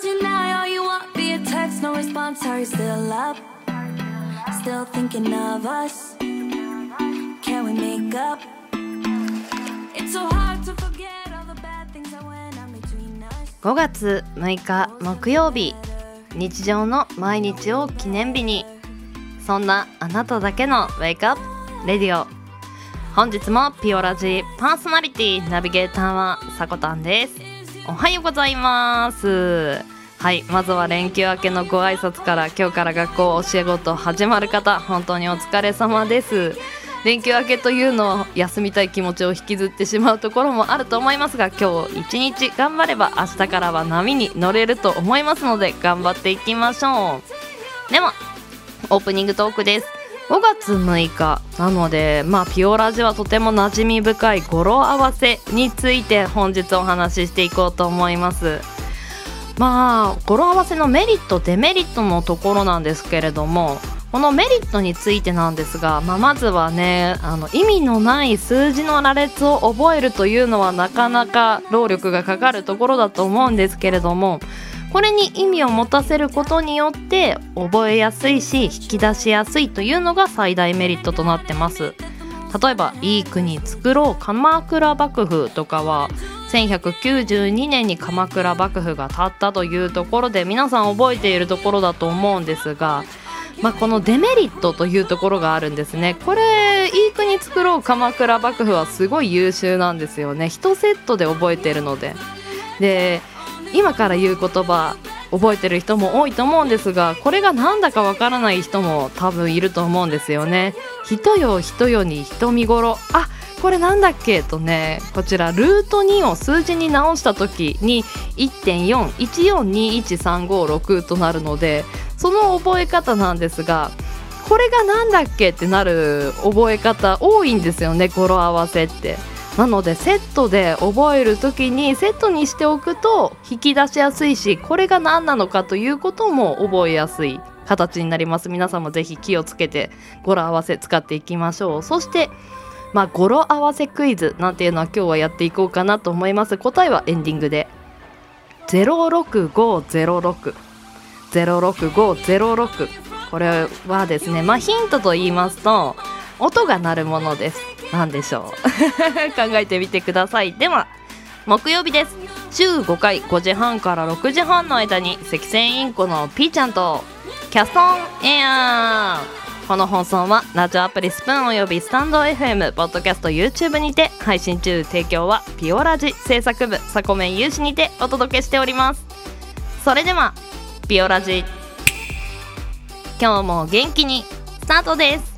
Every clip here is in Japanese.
Deny all you want via text, no response. Are you still up? Still thinking of us? Can we make up? It's so hard to forget all the bad things that went on between us. 5月6日木曜日日常の毎日を記念日にそんなあなただけのウェイクアップレディオ本日もピオラジパーソナリティナビゲーターはさこたんですおはようございます。はいまずは連休明けのご挨拶から今日から学校お仕事始まる方本当にお疲れ様です。連休明けというのを休みたい気持ちを引きずってしまうところもあると思いますが今日一日頑張れば明日からは波に乗れると思いますので頑張っていきましょう。ではオープニングトークです。5月6日なのでまあピオラジはとても馴染み深い語呂合わせについて本日お話ししていこうと思います。まあ語呂合わせのメリットデメリットのところなんですけれどもこのメリットについてなんですが、まあ、まずはねあの意味のない数字の羅列を覚えるというのはなかなか労力がかかるところだと思うんですけれどもこれに意味を持たせることによって覚えやすいし引き出しやすいというのが最大メリットとなってます。例えば「いい国作ろう鎌倉幕府」とかは1192年に鎌倉幕府が建ったというところで皆さん覚えているところだと思うんですがまあ、このデメリットというところがあるんですね。これいい国作ろう鎌倉幕府はすごい優秀なんですよね。1セットで覚えてるので。で今から言う言葉覚えてる人も多いと思うんですがこれがなんだかわからない人も多分いると思うんですよね。人よ人よに人見頃あこれなんだっけ？とねこちらルート2を数字に直した時に1.4142135 6となるのでその覚え方なんですがこれがなんだっけ？ってなる覚え方多いんですよね語呂合わせって。なのでセットで覚える時にセットにしておくと引き出しやすいしこれが何なのかということも覚えやすい形になります。皆さんもぜひ気をつけて語呂合わせ使っていきましょう。そしてまあ語呂合わせクイズなんていうのは今日はやっていこうかなと思います。答えはエンディングで。06506 06506これはですねまあヒントと言いますと音が鳴るものです。何でしょう。考えてみてください。では木曜日です。週5回5時半から6時半の間に赤線インコのピーちゃんとキャストンエア。ーこの放送はラジオアプリスプーンおよびスタンド FM ポッドキャスト YouTube にて配信中。提供はピオラジ制作部サコメン有志にてお届けしております。それではピオラジ。今日も元気にスタートです。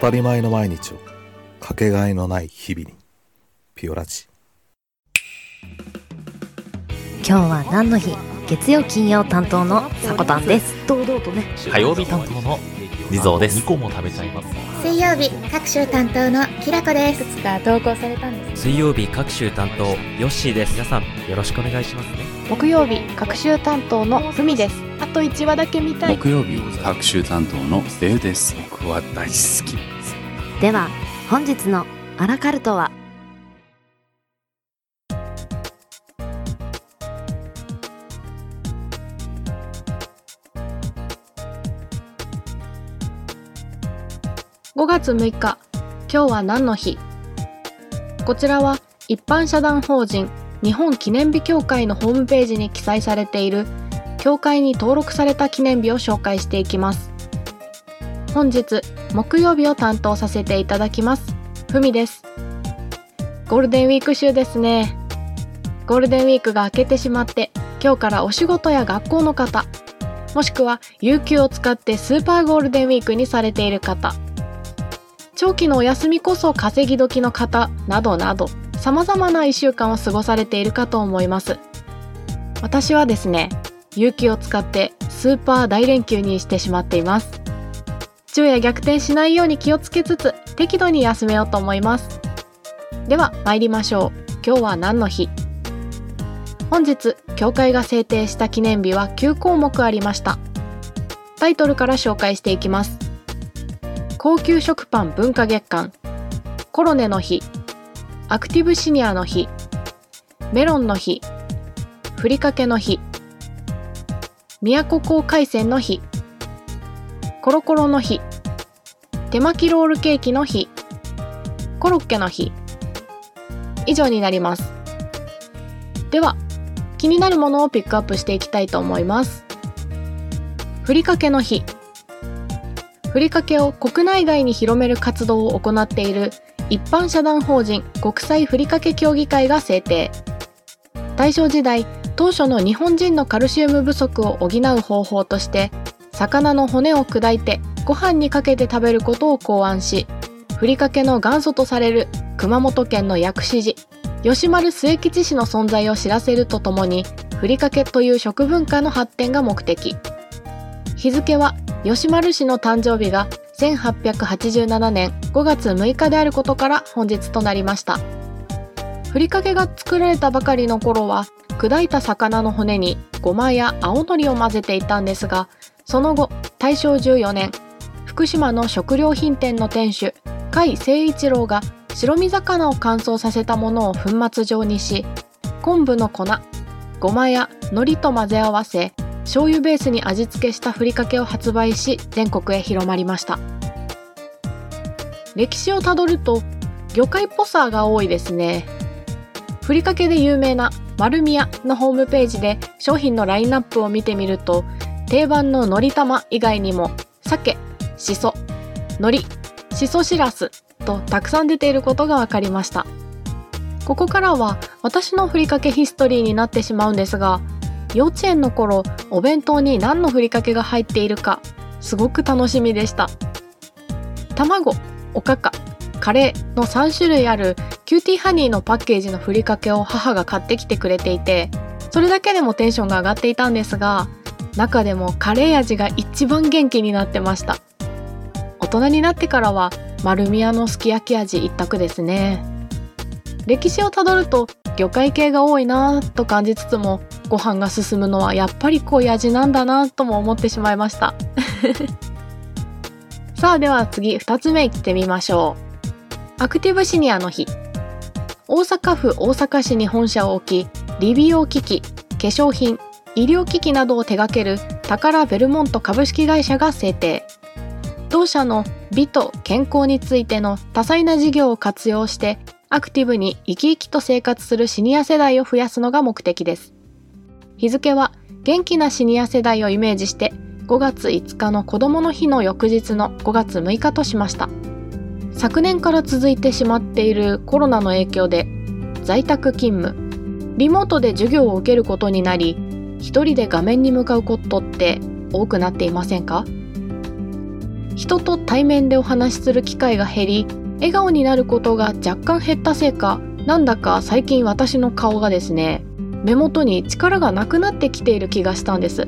たり前の毎日をかけがえのない日々にピオラジ。今日は何の日？月曜金曜担当のさこたんです。堂々とね。火曜日担当の地蔵です。2個も食べちゃいます。水曜日各週担当のきらこです。が投稿されたんです水曜日各週担当ヨッシーです。皆さんよろしくお願いしますね。木曜日各週担当のふみですあと1話だけ見たい。木曜日各週担当のデウです。僕は大好き。では本日のアラカルトは？5月6日今日は何の日？こちらは一般社団法人日本記念日協会のホームページに記載されている協会に登録された記念日を紹介していきます。本日木曜日を担当させていただきます。ふみです。ゴールデンウィーク週ですね。ゴールデンウィークが明けてしまって今日からお仕事や学校の方もしくは有給を使ってスーパーゴールデンウィークにされている方長期のお休みこそ稼ぎ時の方などなど様々な1週間を過ごされているかと思います。私はですね有給を使ってスーパー大連休にしてしまっています。昼夜逆転しないように気をつけつつ適度に休めようと思います。では参りましょう。今日は何の日？本日協会が制定した記念日は9項目ありました。タイトルから紹介していきます。高級食パン文化月間。コロネの日。アクティブシニアの日。メロンの日。ふりかけの日。宮古港海鮮の日。コロコロの日。手巻きロールケーキの日。コロッケの日。以上になります。では気になるものをピックアップしていきたいと思います。ふりかけの日。ふりかけを国内外に広める活動を行っている一般社団法人国際ふりかけ協議会が制定。大正時代当初の日本人のカルシウム不足を補う方法として魚の骨を砕いてご飯にかけて食べることを考案しふりかけの元祖とされる熊本県の薬師寺吉丸末吉氏の存在を知らせるとともにふりかけという食文化の発展が目的。日付は吉丸氏の誕生日が1887年5月6日であることから本日となりました。ふりかけが作られたばかりの頃は砕いた魚の骨にごまや青のりを混ぜていたんですがその後大正14年福島の食料品店の店主甲斐誠一郎が白身魚を乾燥させたものを粉末状にし昆布の粉ごまや海苔と混ぜ合わせ醤油ベースに味付けしたふりかけを発売し全国へ広まりました。歴史をたどると魚介っぽさが多いですね。ふりかけで有名な丸宮のホームページで商品のラインナップを見てみると定番ののり玉以外にも鮭しそ海苔しそしらすとたくさん出ていることが分かりました。ここからは私のふりかけヒストリーになってしまうんですが幼稚園の頃お弁当に何のふりかけが入っているかすごく楽しみでした。卵おかか。カレーの3種類あるキューティーハニーのパッケージのふりかけを母が買ってきてくれていてそれだけでもテンションが上がっていたんですが中でもカレー味が一番元気になってました。大人になってからは丸宮のすき焼き味一択ですね。歴史をたどると魚介系が多いなぁと感じつつもご飯が進むのはやっぱり濃い味なんだなとも思ってしまいました。さあでは次2つ目いってみましょう。アクティブシニアの日。大阪府大阪市に本社を置き理美容機器化粧品医療機器などを手掛ける宝ベルモント株式会社が制定。同社の美と健康についての多彩な事業を活用してアクティブに生き生きと生活するシニア世代を増やすのが目的です。日付は元気なシニア世代をイメージして5月5日の子供の日の翌日の5月6日としました。昨年から続いてしまっているコロナの影響で在宅勤務リモートで授業を受けることになり一人で画面に向かうことって多くなっていませんか？人と対面でお話しする機会が減り笑顔になることが若干減ったせいかなんだか最近私の顔がですね目元に力がなくなってきている気がしたんです。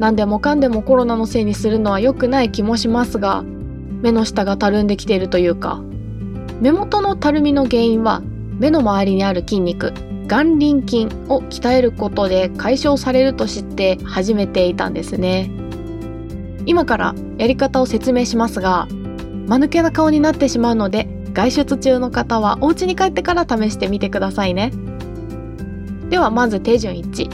何でもかんでもコロナのせいにするのは良くない気もしますが目の下がたるんできているというか。目元のたるみの原因は目の周りにある筋肉眼輪筋を鍛えることで解消されると知って始めていたんですね。今からやり方を説明しますが間抜けな顔になってしまうので外出中の方はお家に帰ってから試してみてくださいね。ではまず手順1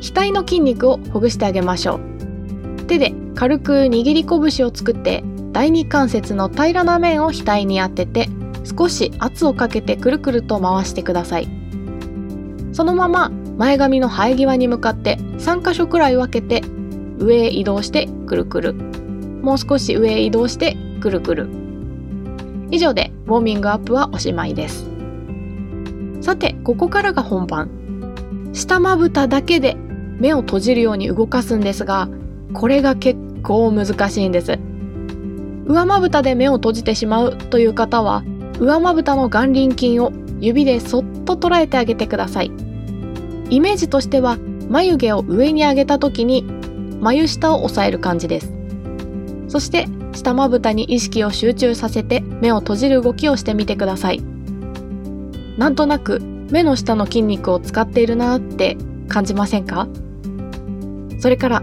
額の筋肉をほぐしてあげましょう。手で軽く握り拳を作って第二関節の平らな面を額に当てて少し圧をかけてくるくると回してください。そのまま前髪の生え際に向かって3箇所くらい分けて上へ移動してくるくる。もう少し上へ移動してくるくる。以上でウォーミングアップはおしまいです。さてここからが本番。下まぶただけで目を閉じるように動かすんですがこれが結構難しいんです。上まぶたで目を閉じてしまうという方は上まぶたの眼輪筋を指でそっと捉えてあげてください。イメージとしては眉毛を上に上げた時に眉下を押さえる感じです。そして下まぶたに意識を集中させて目を閉じる動きをしてみてください。なんとなく目の下の筋肉を使っているなって感じませんか？それから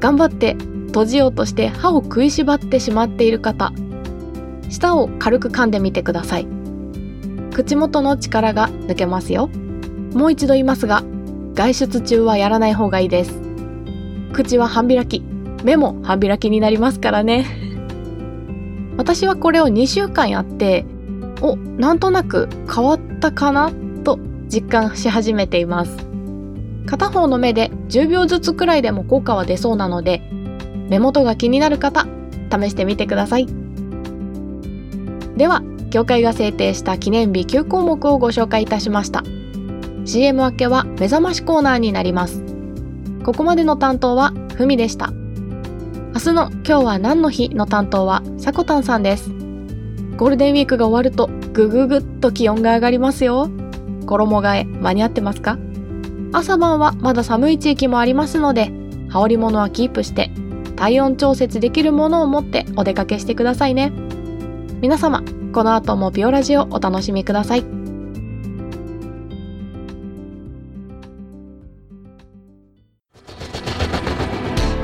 頑張って閉じようとして歯を食いしばってしまっている方舌を軽く噛んでみてください。口元の力が抜けますよ。もう一度言いますが外出中はやらない方がいいです。口は半開き目も半開きになりますからね。私はこれを2週間やっておなんとなく変わったかなと実感し始めています。片方の目で10秒ずつくらいでも効果は出そうなので目元が気になる方試してみてください。では協会が制定した記念日9項目をご紹介いたしました。CM 明けは目覚ましコーナーになります。ここまでの担当はふみでした。明日の今日は何の日の担当はさこたんさんです。ゴールデンウィークが終わるとぐぐぐっと気温が上がりますよ。衣替え間に合ってますか？朝晩はまだ寒い地域もありますので羽織物はキープして体温調節できるものを持ってお出かけしてくださいね。皆様この後もビオラジをお楽しみください。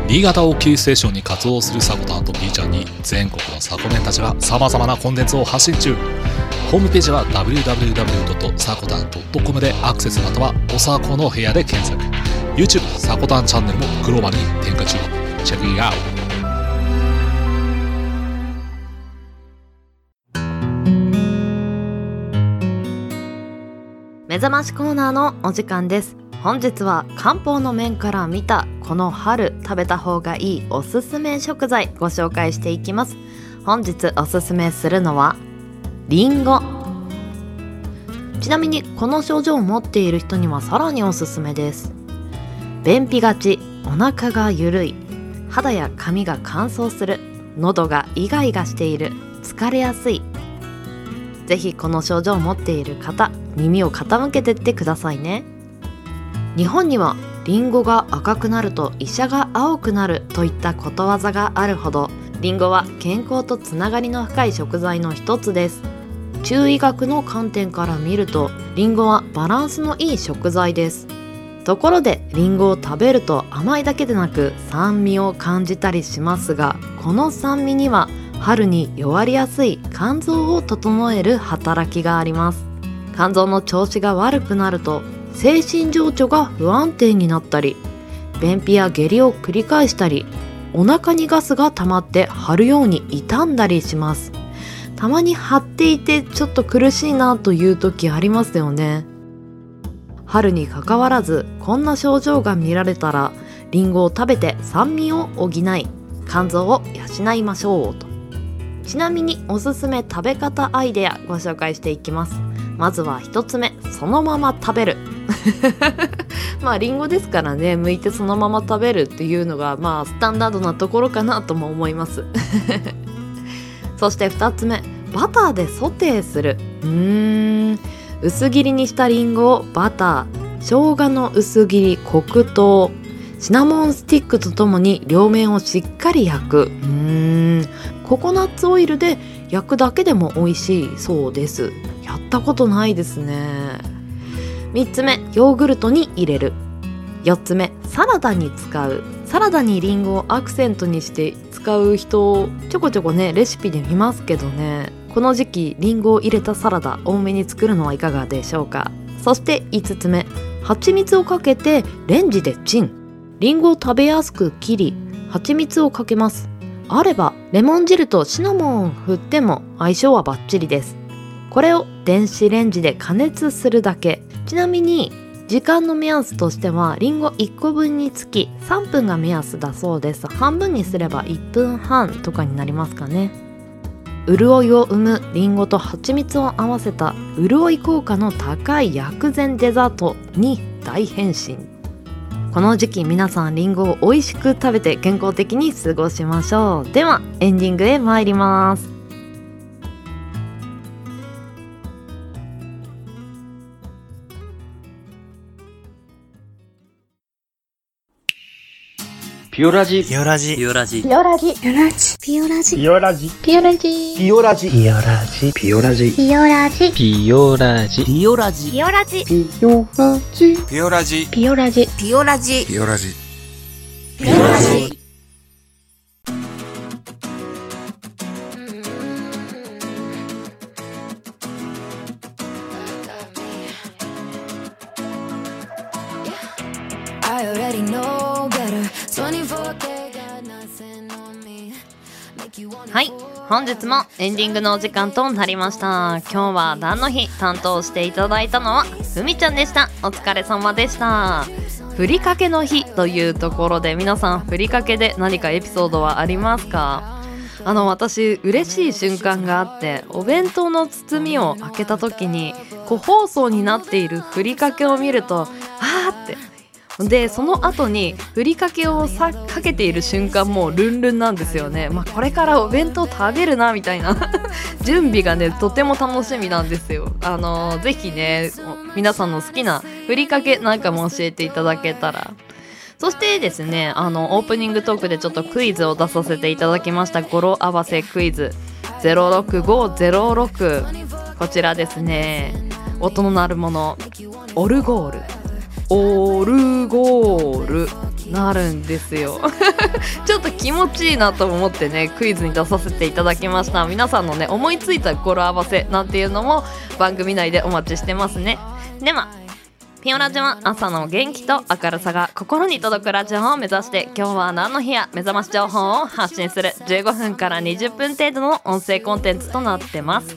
新潟をキーステーションに活動するサコタンと B ちゃんに全国のサコメンたちが様々なコンテンツを発信中。ホームページは www.sakotan.com でアクセスまたはおさこの部屋で検索。YouTube サコタンチャンネルもグローバルに展開中。チェックイアウト目覚ましコーナーのお時間です。本日は漢方の面から見たこの春食べた方がいいおすすめ食材ご紹介していきます。本日おすすめするのはりんごちなみにこの症状を持っている人にはさらにおすすめです。便秘がちお腹がゆるい。肌や髪が乾燥する喉がイガイガしている疲れやすい。ぜひこの症状を持っている方耳を傾けてってくださいね。日本にはリンゴが赤くなると医者が青くなるといったことわざがあるほどリンゴは健康とつながりの深い食材の一つです。中医学の観点から見るとリンゴはバランスのいい食材です。ところでリンゴを食べると甘いだけでなく酸味を感じたりしますがこの酸味には春に弱りやすい肝臓を整える働きがあります。肝臓の調子が悪くなると精神情緒が不安定になったり便秘や下痢を繰り返したりお腹にガスが溜まって張るように傷んだりします。たまに張っていてちょっと苦しいなという時ありますよね。春にかかわらずこんな症状が見られたらリンゴを食べて酸味を補い肝臓を養いましょうと。ちなみにおすすめ食べ方アイデアご紹介していきます。まずは1つ目そのまま食べる。まあリンゴですからね剥いてそのまま食べるっていうのがまあスタンダードなところかなとも思います。そして2つ目バターでソテーする。うーん。薄切りにしたリンゴをバター生姜の薄切り黒糖シナモンスティックとともに両面をしっかり焼く。うーん。ココナッツオイルで焼くだけでも美味しいそうです。やったことないですね。3つ目ヨーグルトに入れる。4つ目サラダに使う。サラダにリンゴをアクセントにして使う人ちょこちょこねレシピで見ますけどね。この時期リンゴを入れたサラダ多めに作るのはいかがでしょうか？そして5つ目蜂蜜をかけてレンジでチン。リンゴを食べやすく切り蜂蜜をかけます。あればレモン汁とシナモンを振っても相性はバッチリです。これを電子レンジで加熱するだけ。ちなみに時間の目安としてはりんご1個分につき3分が目安だそうです。半分にすれば1分半とかになりますかね。潤いを生むりんごと蜂蜜を合わせた潤い効果の高い薬膳デザートに大変身。この時期皆さんりんごを美味しく食べて健康的に過ごしましょう。ではエンディングへ参ります。ピオラジピオラジピオラジピオラジ。ピオラジ。ピオラジ。ピオラジピオラジ。ピオラジピオラジピオラジピオラジ。ピオラジピオラジピオラジ。ピオラジピオラジピオラジ。ピオラジ。ピオラジピオラジ。I already know はい本日もエンディングのお時間となりました。今日は何の日担当していただいたのはふみちゃんでした。お疲れ様でした。ふりかけの日というところで皆さんふりかけで何かエピソードはありますか？あの私嬉しい瞬間があってお弁当の包みを開けた時に個包装になっているふりかけを見るとあでその後にふりかけをさかけている瞬間もルンルンなんですよね、まあ、これからお弁当食べるなみたいな。準備がねとても楽しみなんですよ。あのぜひね皆さんの好きなふりかけなんかも教えていただけたら。そしてですねあのオープニングトークでちょっとクイズを出させていただきました。語呂合わせクイズ。06506こちらですね。音の鳴るもの。オルゴール。オルゴール。なるんですよ。ちょっと気持ちいいなと思ってねクイズに出させていただきました。皆さんのね思いついた語呂合わせなんていうのも番組内でお待ちしてますね。ではピオラジは朝の元気と明るさが心に届くラジオを目指して今日は何の日や目覚まし情報を発信する。15分から20分程度の音声コンテンツとなってます。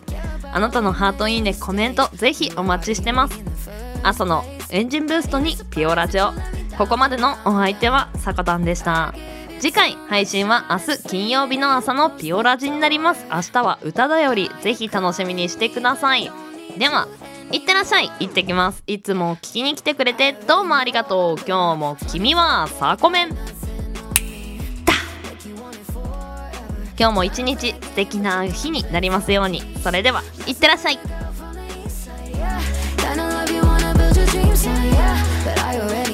あなたのハートいいねコメントぜひお待ちしてます。朝のエンジンブーストにピオラジオ。ここまでのお相手はさこたんでした。次回配信は明日金曜日の朝のピオラジになります。明日は歌だよりぜひ楽しみにしてください。ではいってらっしゃい。行ってきます。いつも聞きに来てくれてどうもありがとう。今日も君はサコメン。今日も一日素敵な日になりますように。それではいってらっしゃい。But I already